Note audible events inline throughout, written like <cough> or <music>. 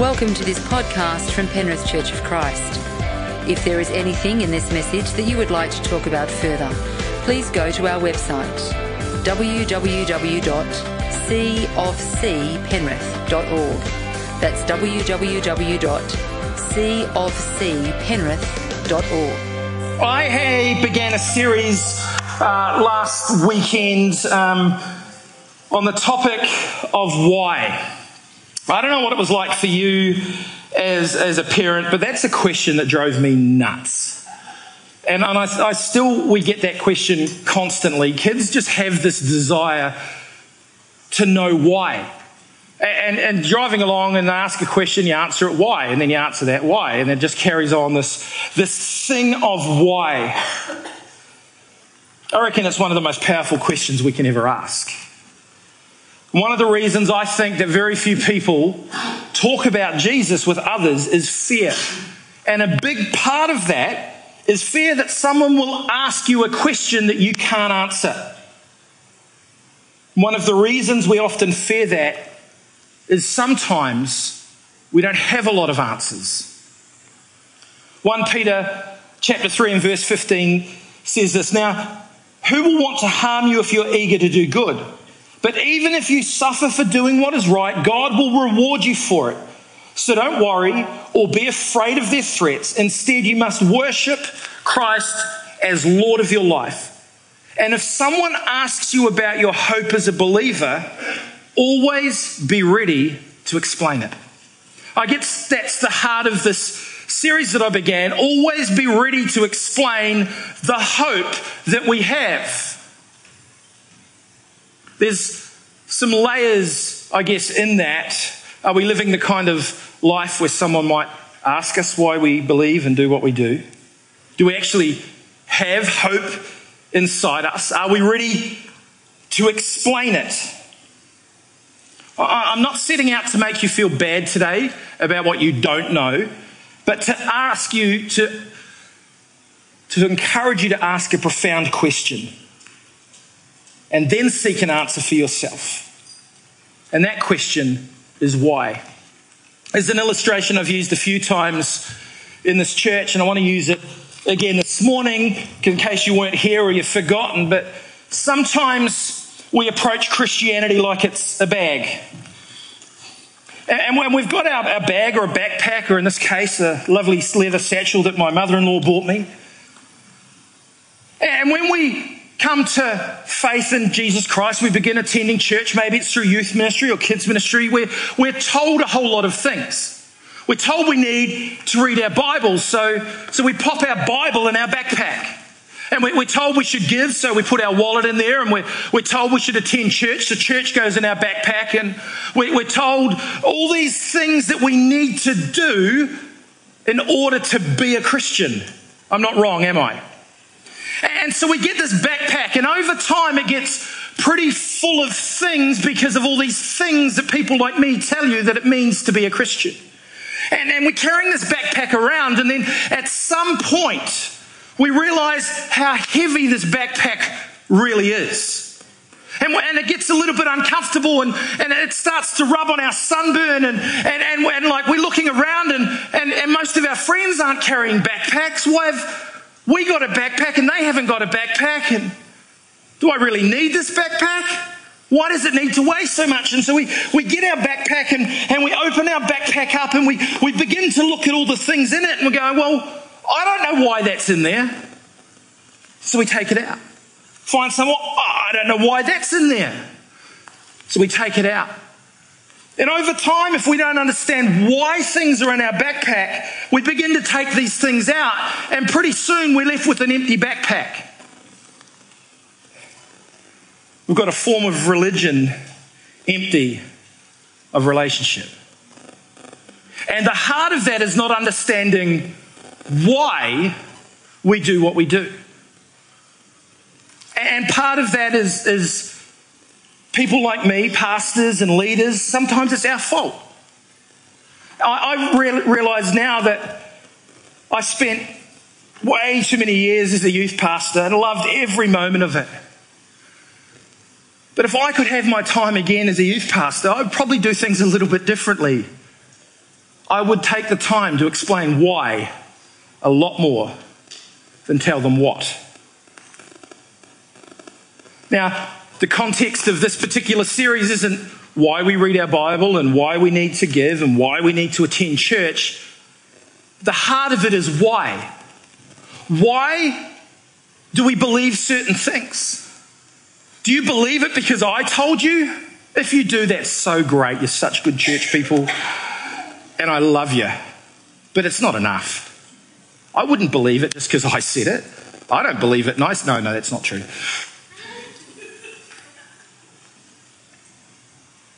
Welcome to this podcast from Penrith Church of Christ. If there is anything in this message that you would like to talk about further, please go to our website www.cofcpenrith.org. That's www.cofcpenrith.org. I began a series uh, last weekend um, on the topic of why. I don't know what it was like for you as, as a parent, but that's a question that drove me nuts. And, and I, I still, we get that question constantly. Kids just have this desire to know why. And, and, driving along and ask a question, you answer it why, and then you answer that why, and it just carries on this, this thing of why. I reckon it's one of the most powerful questions we can ever ask. One of the reasons I think that very few people talk about Jesus with others is fear. And a big part of that is fear that someone will ask you a question that you can't answer. One of the reasons we often fear that is sometimes we don't have a lot of answers. 1 Peter chapter 3 and verse 15 says this Now, who will want to harm you if you're eager to do good? But even if you suffer for doing what is right, God will reward you for it. So don't worry or be afraid of their threats. Instead, you must worship Christ as Lord of your life. And if someone asks you about your hope as a believer, always be ready to explain it. I guess that's the heart of this series that I began. Always be ready to explain the hope that we have. There's some layers, I guess, in that. Are we living the kind of life where someone might ask us why we believe and do what we do? Do we actually have hope inside us? Are we ready to explain it? I'm not setting out to make you feel bad today about what you don't know, but to ask you to, to encourage you to ask a profound question and then seek an answer for yourself. And that question is why. As an illustration I've used a few times in this church, and I want to use it again this morning in case you weren't here or you've forgotten, but sometimes we approach Christianity like it's a bag. And when we've got our, our bag or a backpack, or in this case, a lovely leather satchel that my mother in law bought me, and when we come to faith in Jesus Christ, we begin attending church, maybe it's through youth ministry or kids ministry, we're, we're told a whole lot of things. We're told we need to read our Bibles, so, so we pop our Bible in our backpack. And we, are told we should give, so we put our wallet in there, and we're, we're told we should attend church, so church goes in our backpack, and we, we're told all these things that we need to do in order to be a Christian. I'm not wrong, am I? And so we get this backpack, and over time it gets pretty full of things because of all these things that people like me tell you that it means to be a Christian. And, and we're carrying this backpack around, and then at some point, we realize how heavy this backpack really is. And, and, it gets a little bit uncomfortable and, and it starts to rub on our sunburn and, and, and, and like we're looking around and, and, and most of our friends aren't carrying backpacks. Why have, we got a backpack and they haven't got a backpack. And do I really need this backpack? Why does it need to weigh so much? And so we, we get our backpack and, and we open our backpack up and we, we begin to look at all the things in it and we go, well, I don't know why that's in there. So we take it out. Find someone, oh, I don't know why that's in there. So we take it out. And over time, if we don't understand why things are in our backpack, we begin to take these things out, and pretty soon we're left with an empty backpack. We've got a form of religion empty of relationship. And the heart of that is not understanding why we do what we do. And part of that is, is people like me, pastors and leaders, sometimes it's our fault. I, I re- realize now that I spent way too many years as a youth pastor and loved every moment of it. But if I could have my time again as a youth pastor, I'd probably do things a little bit differently. I would take the time to explain why a lot more than tell them what. Now, the context of this particular series isn't why we read our Bible and why we need to give and why we need to attend church. The heart of it is why. Why do we believe certain things? Do you believe it because I told you? If you do, that's so great. You're such good church people, and I love you. But it's not enough. I wouldn't believe it just because I said it. I don't believe it. Nice. No, no, that's not true.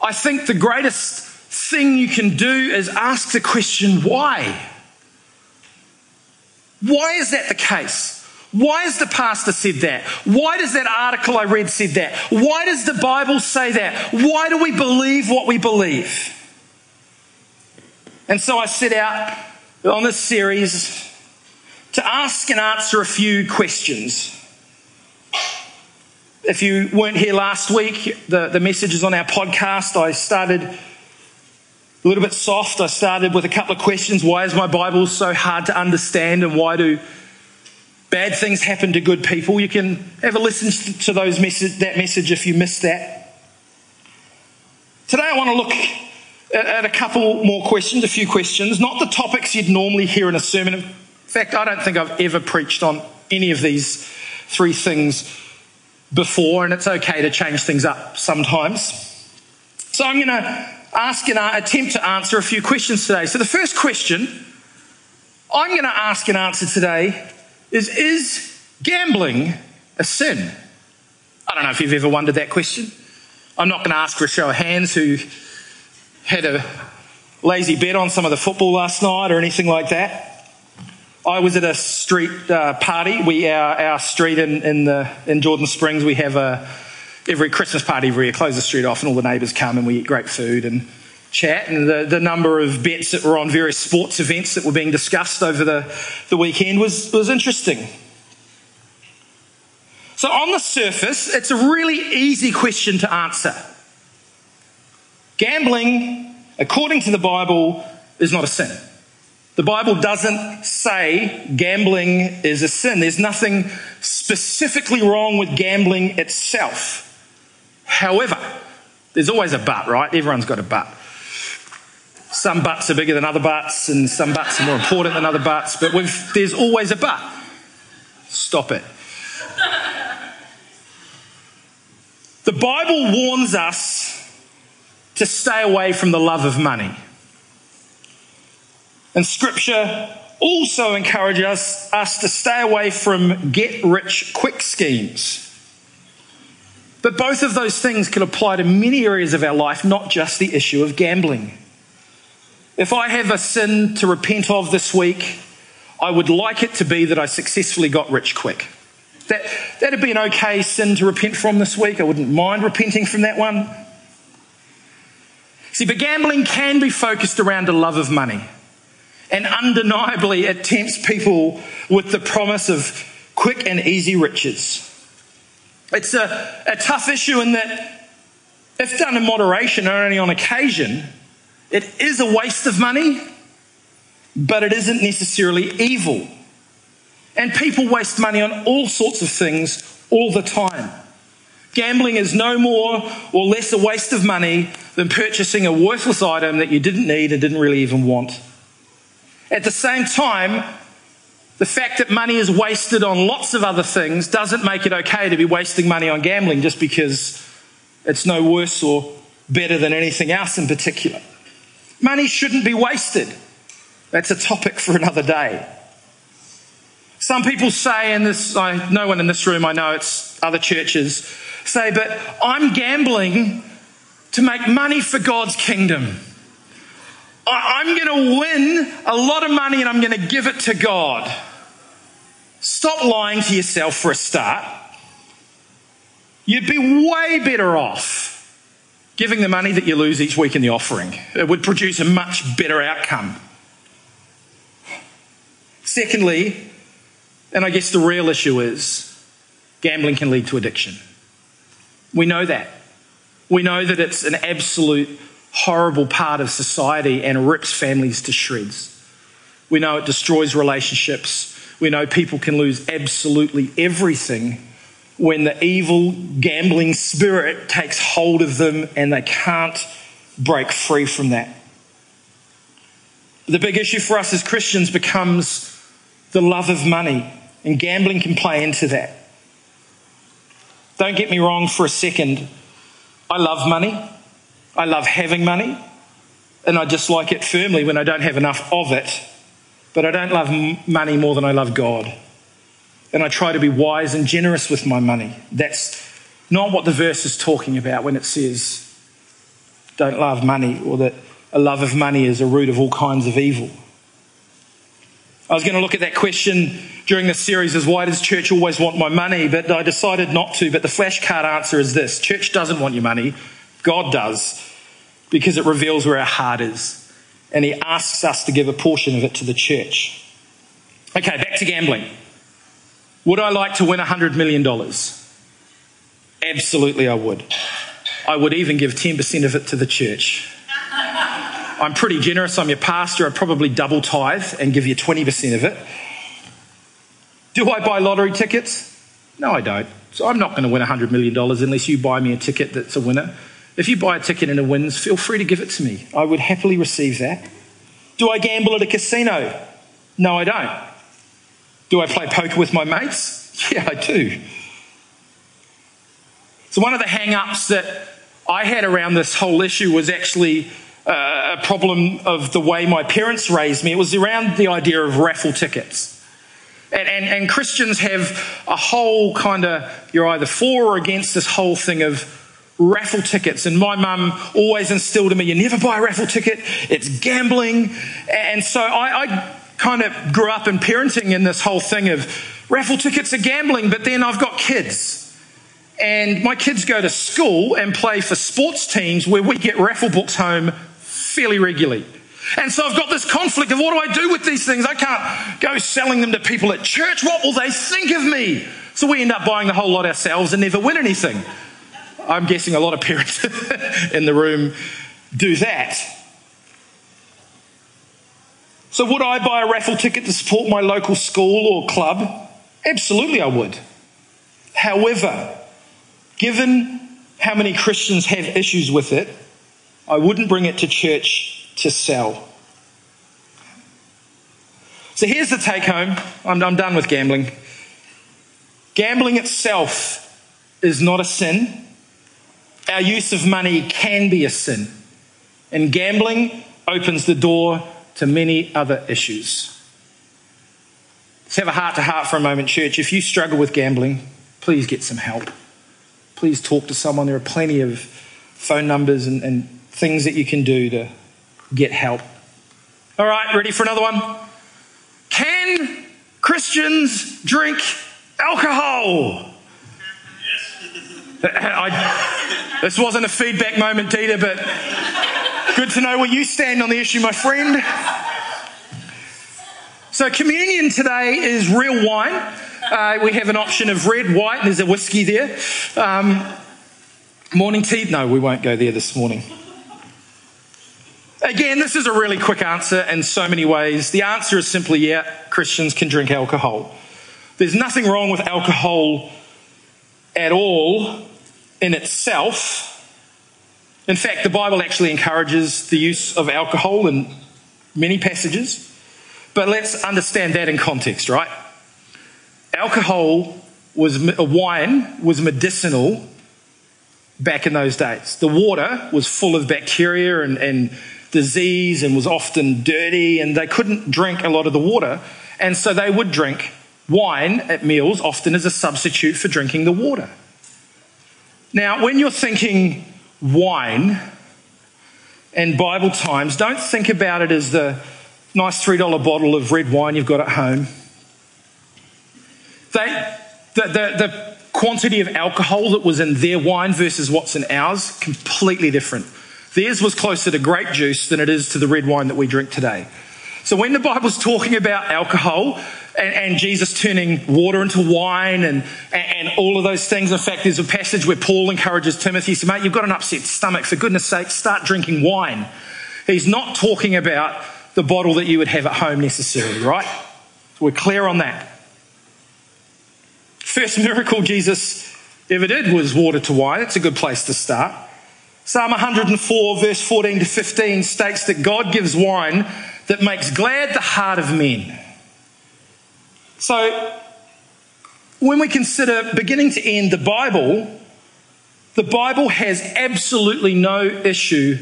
I think the greatest thing you can do is ask the question why? Why is that the case? Why has the pastor said that? Why does that article I read said that? Why does the Bible say that? Why do we believe what we believe? And so I set out on this series to ask and answer a few questions. If you weren't here last week, the, the message is on our podcast, I started a little bit soft. I started with a couple of questions. Why is my Bible so hard to understand and why do bad things happen to good people? You can have a listen to those message, that message if you missed that. Today I want to look at, at a couple more questions, a few questions, not the topics you'd normally hear in a sermon. In fact, I don't think I've ever preached on any of these three things before, and it's okay to change things up sometimes. So I'm going to ask and attempt to answer a few questions today. So the first question I'm going to ask and answer today is Is gambling a sin? I don't know if you've ever wondered that question. I'm not going to ask for a show of hands who had a lazy bet on some of the football last night or anything like that. I was at a street uh, party. We our, our street in in, the, in Jordan Springs. We have a every Christmas party every year. Close the street off, and all the neighbours come, and we eat great food and chat. And the, the number of bets that were on various sports events that were being discussed over the, the weekend was was interesting. So on the surface, it's a really easy question to answer. Gambling, according to the Bible, is not a sin. The Bible doesn't say gambling is a sin. There's nothing specifically wrong with gambling itself. However, there's always a but, right? Everyone's got a but. Some butts are bigger than other butts, and some butts are more important than other butts, but there's always a but. Stop it. The Bible warns us to stay away from the love of money. And scripture also encourages us, us to stay away from get rich quick schemes. But both of those things can apply to many areas of our life, not just the issue of gambling. If I have a sin to repent of this week, I would like it to be that I successfully got rich quick. That, that'd be an okay sin to repent from this week. I wouldn't mind repenting from that one. See, but gambling can be focused around a love of money. And undeniably, it tempts people with the promise of quick and easy riches. It's a, a tough issue in that, if done in moderation and only on occasion, it is a waste of money, but it isn't necessarily evil. And people waste money on all sorts of things all the time. Gambling is no more or less a waste of money than purchasing a worthless item that you didn't need and didn't really even want. At the same time, the fact that money is wasted on lots of other things doesn't make it okay to be wasting money on gambling just because it's no worse or better than anything else in particular. Money shouldn't be wasted. That's a topic for another day. Some people say, and this, I, no one in this room, I know it's other churches, say, but I'm gambling to make money for God's kingdom. I'm going to win a lot of money and I'm going to give it to God. Stop lying to yourself for a start. You'd be way better off giving the money that you lose each week in the offering. It would produce a much better outcome. Secondly, and I guess the real issue is gambling can lead to addiction. We know that. We know that it's an absolute horrible part of society and rips families to shreds. We know it destroys relationships. We know people can lose absolutely everything when the evil gambling spirit takes hold of them and they can't break free from that. The big issue for us as Christians becomes the love of money, and gambling can play into that. Don't get me wrong for a second. I love money. I love having money. And I dislike it firmly when I don't have enough of it. But I don't love money more than I love God. And I try to be wise and generous with my money. That's not what the verse is talking about when it says, don't love money, or that a love of money is a root of all kinds of evil. I was going to look at that question during this series as why does church always want my money? But I decided not to. But the flashcard answer is this church doesn't want your money, God does, because it reveals where our heart is. And He asks us to give a portion of it to the church. Okay, back to gambling. Would I like to win $100 million? Absolutely, I would. I would even give 10% of it to the church. I'm pretty generous. I'm your pastor. I'd probably double tithe and give you 20% of it. Do I buy lottery tickets? No, I don't. So I'm not going to win $100 million unless you buy me a ticket that's a winner. If you buy a ticket and it wins, feel free to give it to me. I would happily receive that. Do I gamble at a casino? No, I don't. Do I play poker with my mates? <laughs> Yeah, I do. So, one of the hang ups that I had around this whole issue was actually uh, a problem of the way my parents raised me. It was around the idea of raffle tickets. And, and, and Christians have a whole kind of, you're either for or against this whole thing of raffle tickets. And my mum always instilled in me, you never buy a raffle ticket, it's gambling. And so I, I kind of grew up in parenting in this whole thing of raffle tickets are gambling, but then I've got kids. And my kids go to school and play for sports teams where we get raffle books home fairly regularly. And so I've got this conflict of what do I do with these things? I can't go selling them to people at church. What will they think of me? So we end up buying the whole lot ourselves and never win anything. I'm guessing a lot of parents <laughs> in the room do that. So, would I buy a raffle ticket to support my local school or club? Absolutely, I would. However, given how many Christians have issues with it, I wouldn't bring it to church to sell. So here's the take home. I'm, I'm done with gambling. Gambling itself is not a sin. Our use of money can be a sin. And gambling opens the door to many other issues. Let's have a heart to heart for a moment, church. If you struggle with gambling, please get some help. Please talk to someone. There are plenty of phone numbers and, and things that you can do to get help. All right, ready for another one? Can Christians drink alcohol? <laughs> I, this wasn't a feedback moment, Dita, but good to know where you stand on the issue, my friend. So, communion today is real wine. Uh, we have an option of red, white, and there's a whiskey there. Um, morning tea? No, we won't go there this morning. Again, this is a really quick answer in so many ways. The answer is simply yeah, Christians can drink alcohol. There's nothing wrong with alcohol at all in itself. In fact, the Bible actually encourages the use of alcohol in many passages. But let's understand that in context, right? Alcohol was, uh, wine was medicinal back in those days. The water was full of bacteria and, and disease and was often dirty, and they couldn't drink a lot of the water. And so they would drink wine at meals, often as a substitute for drinking the water. Now, when you're thinking wine and Bible times, don't think about it as the nice $3 bottle of red wine you've got at home. They, the, the, the quantity of alcohol that was in their wine versus what's in ours, completely different. Theirs was closer to grape juice than it is to the red wine that we drink today. So when the Bible's talking about alcohol, and, and, Jesus turning water into wine and, and, all of those things. In fact, there's a passage where Paul encourages Timothy, he said, mate, you've got an upset stomach. For goodness sake, start drinking wine. He's not talking about the bottle that you would have at home necessarily, right? We're clear on that. First miracle Jesus ever did was water to wine. It's a good place to start. Psalm 104, verse 14 to 15 states that God gives wine that makes glad the heart of men. So, when we consider beginning to end the Bible, the Bible has absolutely no issue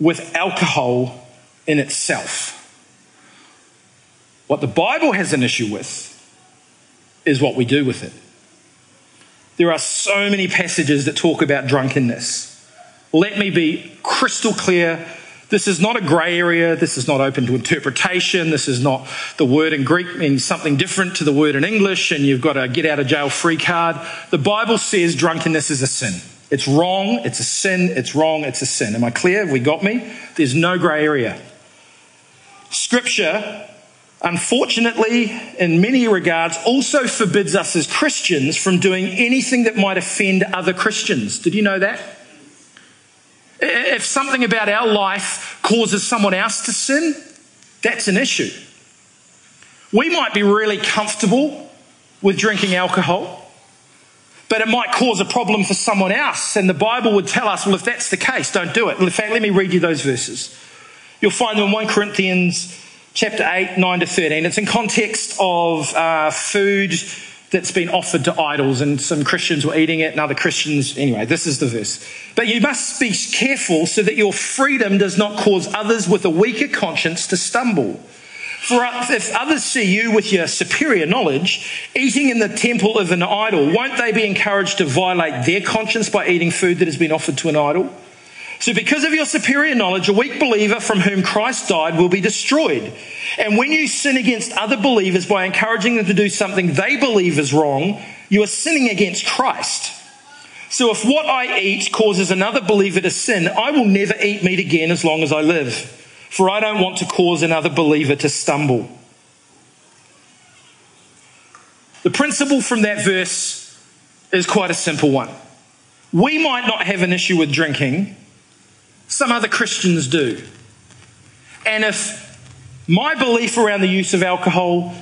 with alcohol in itself. What the Bible has an issue with is what we do with it. There are so many passages that talk about drunkenness. Let me be crystal clear. This is not a grey area. This is not open to interpretation. This is not the word in Greek means something different to the word in English, and you've got a get out of jail free card. The Bible says drunkenness is a sin. It's wrong. It's a sin. It's wrong. It's a sin. Am I clear? Have we got me? There's no grey area. Scripture, unfortunately, in many regards, also forbids us as Christians from doing anything that might offend other Christians. Did you know that? If something about our life causes someone else to sin, that's an issue. We might be really comfortable with drinking alcohol, but it might cause a problem for someone else. And the Bible would tell us, well, if that's the case, don't do it. In fact, let me read you those verses. You'll find them in 1 Corinthians chapter 8, 9 to 13. It's in context of uh, food that's been offered to idols, and some Christians were eating it, and other Christians. Anyway, this is the verse. But you must be careful so that your freedom does not cause others with a weaker conscience to stumble. For if others see you with your superior knowledge eating in the temple of an idol, won't they be encouraged to violate their conscience by eating food that has been offered to an idol? So, because of your superior knowledge, a weak believer from whom Christ died will be destroyed. And when you sin against other believers by encouraging them to do something they believe is wrong, you are sinning against Christ. So, if what I eat causes another believer to sin, I will never eat meat again as long as I live, for I don't want to cause another believer to stumble. The principle from that verse is quite a simple one. We might not have an issue with drinking some other Christians do. And if my belief around the use of alcohol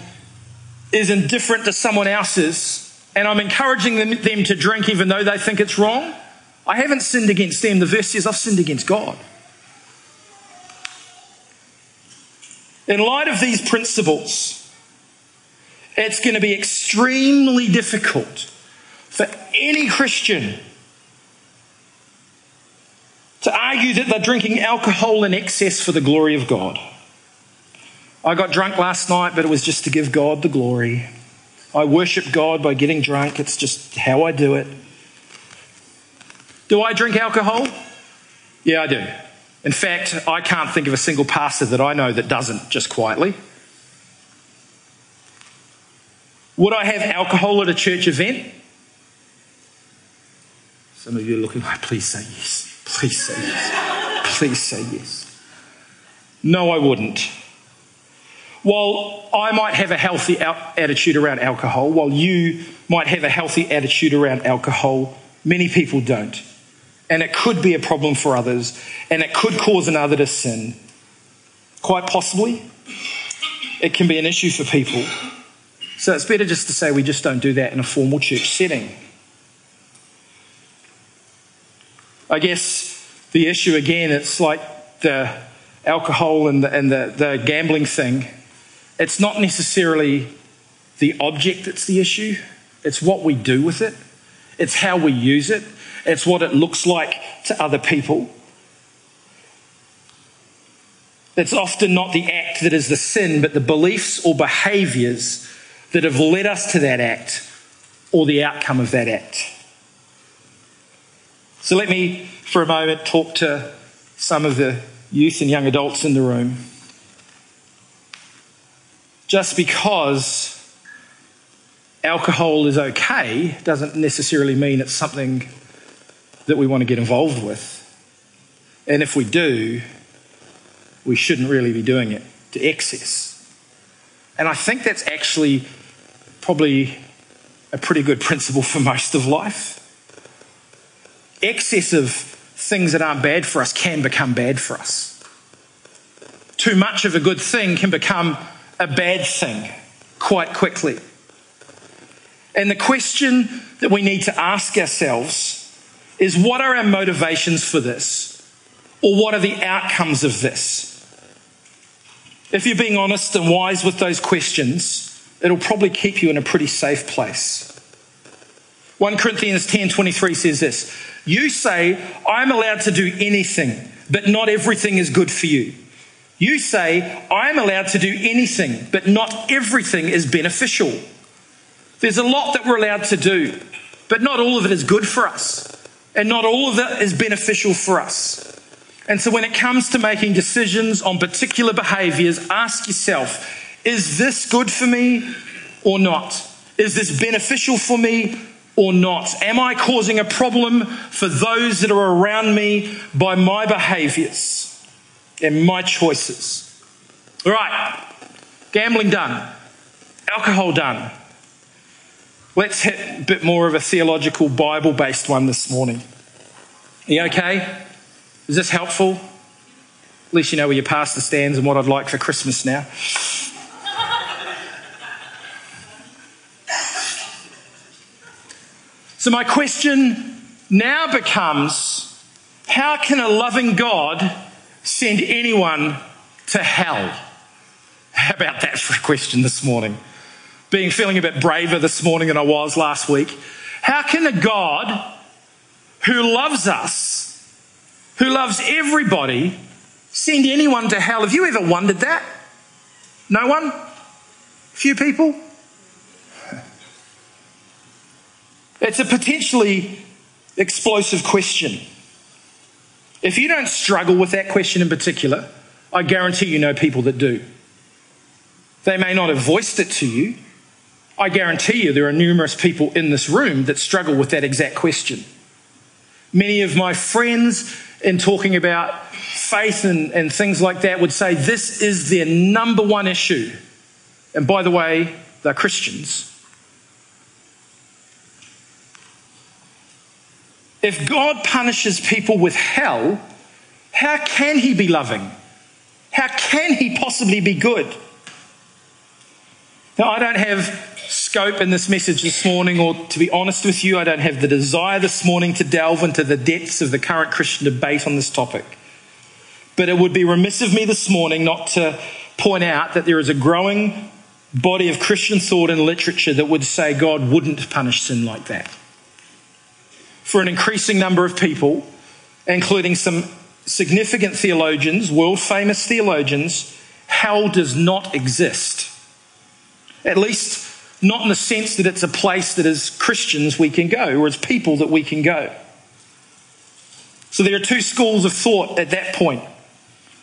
is indifferent to someone else's, and I'm encouraging them, them, to drink even though they think it's wrong, I haven't sinned against them. The verse says I've sinned against God. In light of these principles, it's going to be extremely difficult for any Christian to argue that they're drinking alcohol in excess for the glory of God. I got drunk last night, but it was just to give God the glory. I worship God by getting drunk, it's just how I do it. Do I drink alcohol? Yeah, I do. In fact, I can't think of a single pastor that I know that doesn't, just quietly. Would I have alcohol at a church event? Some of you are looking like, please say yes. Please say yes. Please say yes. No, I wouldn't. While I might have a healthy attitude around alcohol, while you might have a healthy attitude around alcohol, many people don't. And it could be a problem for others, and it could cause another to sin. Quite possibly, it can be an issue for people. So it's better just to say we just don't do that in a formal church setting. I guess the issue again, it's like the alcohol and the, and the, the gambling thing. It's not necessarily the object that's the issue, it's what we do with it, it's how we use it, it's what it looks like to other people. It's often not the act that is the sin, but the beliefs or behaviours that have led us to that act or the outcome of that act. So let me, for a moment, talk to some of the youth and young adults in the room. Just because alcohol is okay doesn't necessarily mean it's something that we want to get involved with. And if we do, we shouldn't really be doing it to excess. And I think that's actually probably a pretty good principle for most of life. Excessive things that aren't bad for us can become bad for us. Too much of a good thing can become a bad thing quite quickly. And the question that we need to ask ourselves is what are our motivations for this? Or what are the outcomes of this? If you're being honest and wise with those questions, it'll probably keep you in a pretty safe place. 1 Corinthians 10:23 says this, "You say, I'm allowed to do anything, but not everything is good for you. You say, I'm allowed to do anything, but not everything is beneficial." There's a lot that we're allowed to do, but not all of it is good for us, and not all of it is beneficial for us. And so when it comes to making decisions on particular behaviors, ask yourself, is this good for me or not? Is this beneficial for me or not? Am I causing a problem for those that are around me by my behaviors and my choices? All right, gambling done, alcohol done. Let's hit a bit more of a theological, Bible based one this morning. Are you okay? Is this helpful? At least you know where your pastor stands and what I'd like for Christmas now. So, my question now becomes how can a loving God send anyone to hell? How about that for a question this morning? Being feeling a bit braver this morning than I was last week. How can a God who loves us who loves everybody, send anyone to hell. Have you ever wondered that? No one? Few people? It's a potentially explosive question. If you don't struggle with that question in particular, I guarantee you know people that do. They may not have voiced it to you. I guarantee you there are numerous people in this room that struggle with that exact question. Many of my friends in talking about faith and, and things like that would say this is their number one issue. And by the way, they're Christians. If God punishes people with hell, how can he be loving? How can he possibly be good? Now, I don't have scope in this message this morning, or to be honest with you, I don't have the desire this morning to delve into the depths of the current Christian debate on this topic. But it would be remiss of me this morning not to point out that there is a growing body of Christian thought and literature that would say God wouldn't punish sin like that. For an increasing number of people, including some significant theologians, world famous theologians, hell does not exist. At least not in the sense that it's a place that as Christians we can go or as people that we can go. So there are two schools of thought at that point.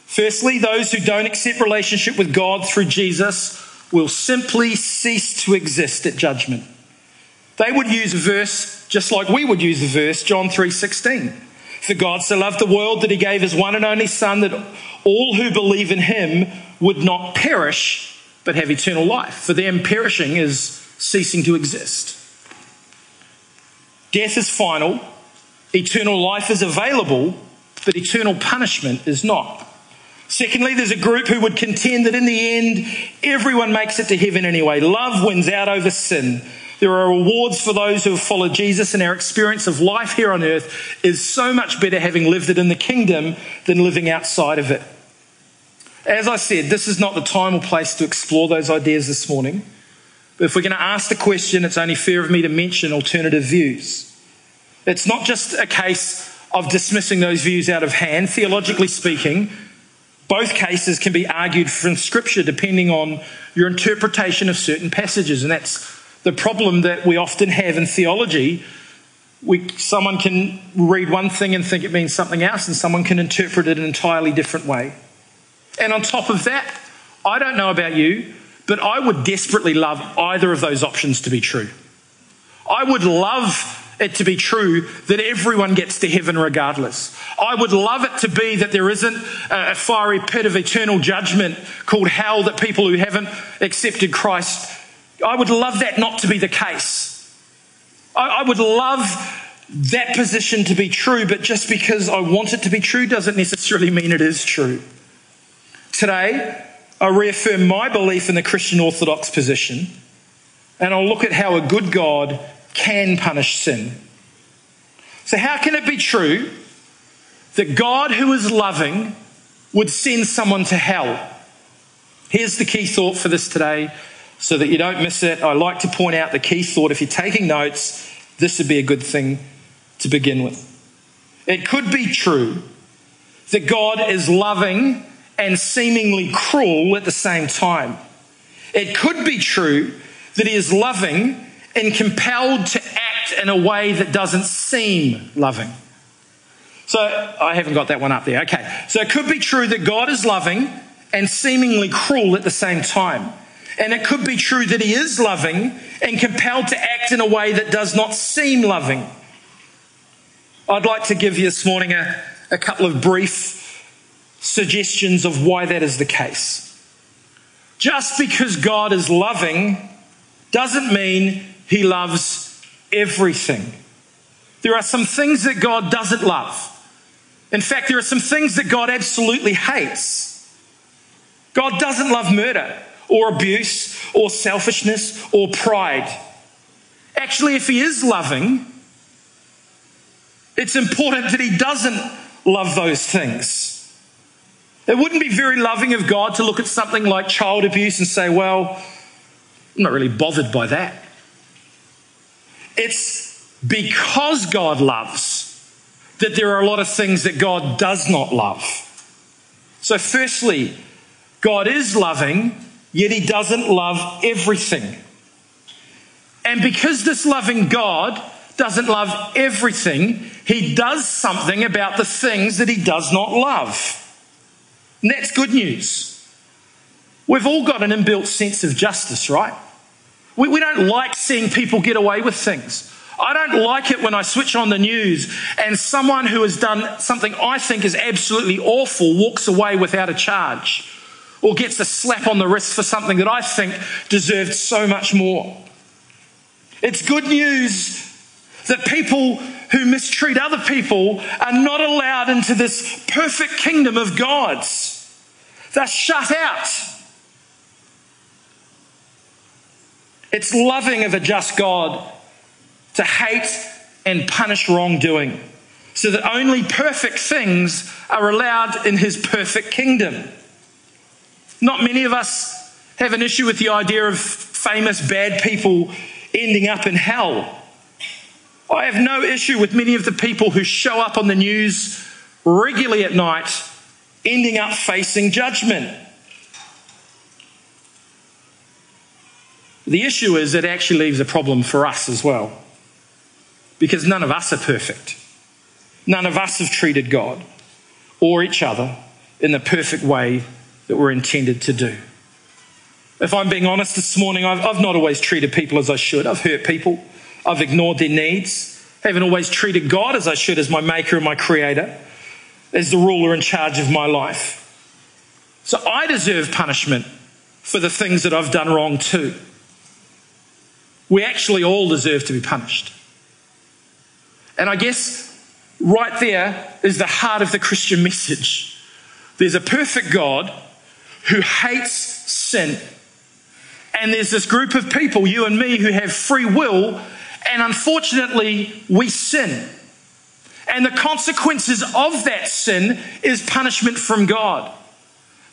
Firstly, those who don't accept relationship with God through Jesus will simply cease to exist at judgment. They would use verse just like we would use the verse, John 3:16. For God so loved the world that he gave his one and only son that all who believe in him would not perish but have eternal life. For them, perishing is ceasing to exist. Death is final, eternal life is available, but eternal punishment is not. Secondly, there's a group who would contend that in the end, everyone makes it to heaven anyway. Love wins out over sin. There are rewards for those who have followed Jesus, and our experience of life here on earth is so much better having lived it in the kingdom than living outside of it. As I said, this is not the time or place to explore those ideas this morning. But if we're going to ask the question, it's only fair of me to mention alternative views. It's not just a case of dismissing those views out of hand. Theologically speaking, both cases can be argued from Scripture depending on your interpretation of certain passages. And that's the problem that we often have in theology. We, someone can read one thing and think it means something else, and someone can interpret it an entirely different way. And on top of that, I don't know about you, but I would desperately love either of those options to be true. I would love it to be true that everyone gets to heaven regardless. I would love it to be that there isn't a fiery pit of eternal judgment called hell that people who haven't accepted Christ. I would love that not to be the case. I, would love that position to be true, but just because I want it to be true doesn't necessarily mean it is true. Today, I reaffirm my belief in the Christian Orthodox position, and I'll look at how a good God can punish sin. So, how can it be true that God, who is loving, would send someone to hell? Here's the key thought for this today so that you don't miss it. I like to point out the key thought. If you're taking notes, this would be a good thing to begin with. It could be true that God is loving and seemingly cruel at the same time. It could be true that He is loving and compelled to act in a way that doesn't seem loving. So I haven't got that one up there. Okay. So it could be true that God is loving and seemingly cruel at the same time. And it could be true that he is loving and compelled to act in a way that does not seem loving. I'd like to give you this morning a, a couple of brief suggestions of why that is the case. Just because God is loving doesn't mean he loves everything. There are some things that God doesn't love. In fact, there are some things that God absolutely hates. God doesn't love murder or abuse or selfishness or pride. Actually, if He is loving, it's important that He doesn't love those things. It wouldn't be very loving of God to look at something like child abuse and say, well, I'm not really bothered by that. It's because God loves that there are a lot of things that God does not love. So, firstly, God is loving, yet He doesn't love everything. And because this loving God doesn't love everything, He does something about the things that He does not love. And that's good news. We've all got an inbuilt sense of justice, right? We, we don't like seeing people get away with things. I don't like it when I switch on the news and someone who has done something I think is absolutely awful walks away without a charge or gets a slap on the wrist for something that I think deserved so much more. It's good news that people who mistreat other people are not allowed into this perfect kingdom of God's. They're shut out. It's loving of a just God to hate and punish wrongdoing so that only perfect things are allowed in his perfect kingdom. Not many of us have an issue with the idea of famous bad people ending up in hell. I have no issue with many of the people who show up on the news regularly at night ending up facing judgment. The issue is it actually leaves a problem for us as well. Because none of us are perfect. None of us have treated God or each other in the perfect way that we're intended to do. If I'm being honest this morning, I've, I've not always treated people as I should. I've hurt people. I've ignored their needs. I haven't always treated God as I should as my maker and my creator, as the ruler in charge of my life. So I deserve punishment for the things that I've done wrong too. We actually all deserve to be punished. And I guess right there is the heart of the Christian message. There's a perfect God who hates sin. And there's this group of people, you and me, who have free will, and unfortunately, we sin. And the consequences of that sin is punishment from God.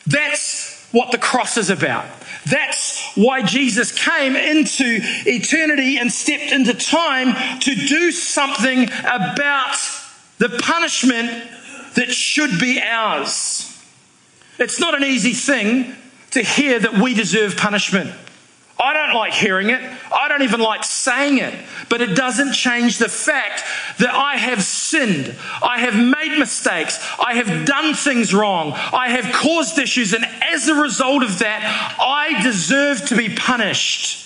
That's what the cross is about. That's why Jesus came into eternity and stepped into time to do something about the punishment that should be ours. It's not an easy thing to hear that we deserve punishment. I don't like hearing it. I don't even like saying it. But it doesn't change the fact that I have sinned. I have made mistakes. I have done things wrong. I have caused issues. And as a result of that, I deserve to be punished.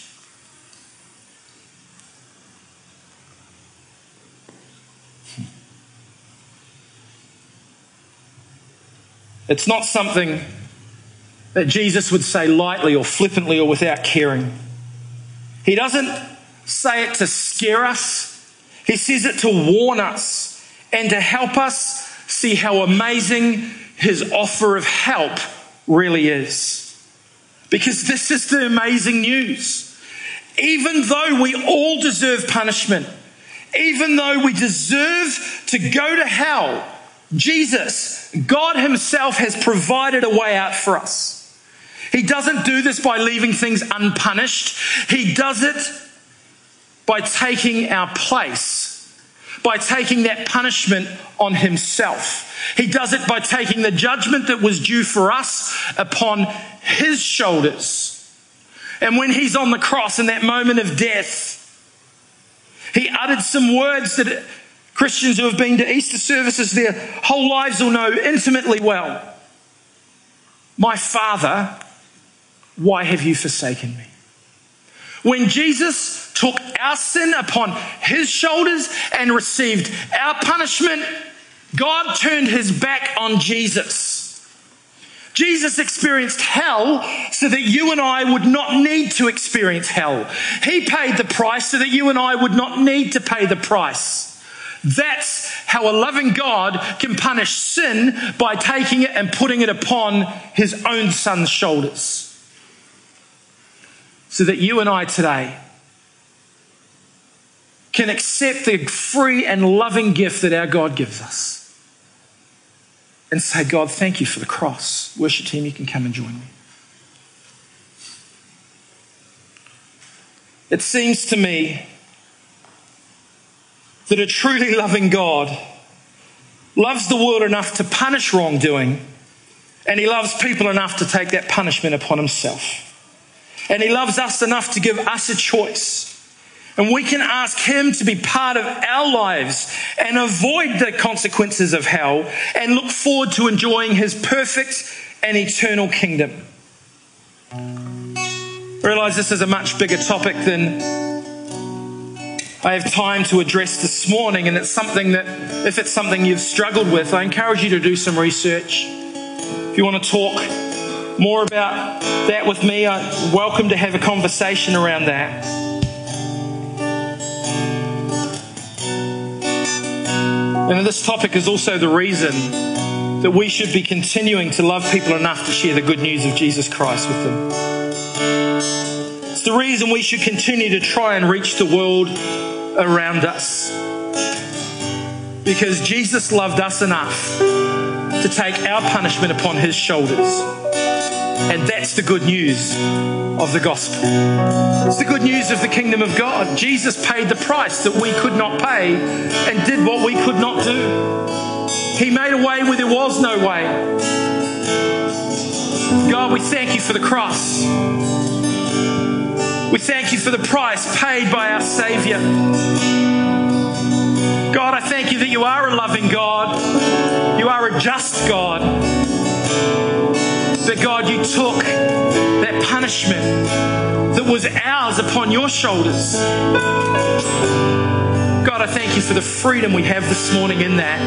It's not something that Jesus would say lightly or flippantly or without caring. He doesn't say it to scare us, He says it to warn us and to help us see how amazing His offer of help really is. Because this is the amazing news. Even though we all deserve punishment, even though we deserve to go to hell, Jesus, God Himself, has provided a way out for us. He doesn't do this by leaving things unpunished, He does it by taking our place, by taking that punishment on Himself. He does it by taking the judgment that was due for us upon His shoulders. And when He's on the cross in that moment of death, He uttered some words that Christians who have been to Easter services their whole lives will know intimately well. My Father, why have you forsaken me? When Jesus took our sin upon his shoulders and received our punishment, God turned his back on Jesus. Jesus experienced hell so that you and I would not need to experience hell. He paid the price so that you and I would not need to pay the price. That's how a loving God can punish sin by taking it and putting it upon his own son's shoulders. So that you and I today can accept the free and loving gift that our God gives us and say, God, thank you for the cross. Worship team, you can come and join me. It seems to me that a truly loving God loves the world enough to punish wrongdoing, and He loves people enough to take that punishment upon Himself. And He loves us enough to give us a choice. And we can ask Him to be part of our lives and avoid the consequences of hell and look forward to enjoying His perfect and eternal kingdom. I realize this is a much bigger topic than I have time to address this morning, and it's something that, if it's something you've struggled with, I encourage you to do some research. If you want to talk more about that with me, I'm welcome to have a conversation around that. And this topic is also the reason that we should be continuing to love people enough to share the good news of Jesus Christ with them. The reason we should continue to try and reach the world around us. Because Jesus loved us enough to take our punishment upon his shoulders. And that's the good news of the gospel. It's the good news of the kingdom of God. Jesus paid the price that we could not pay and did what we could not do. He made a way where there was no way. God, we thank you for the cross. We thank you for the price paid by our Savior. God, I thank you that you are a loving God. You are a just God. That God, you took that punishment that was ours upon your shoulders. God, I thank you for the freedom we have this morning in that.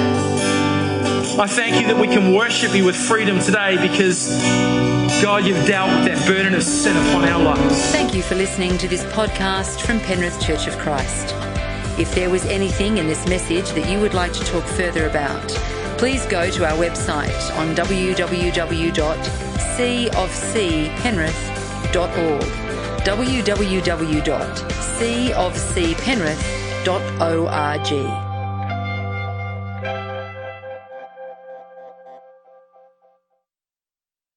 I thank you that we can worship you with freedom today because God, you've dealt with that burden of sin upon our lives. Thank you for listening to this podcast from Penrith Church of Christ. If there was anything in this message that you would like to talk further about, please go to our website on www.cofcpenrith.org www.cofcpenrith.org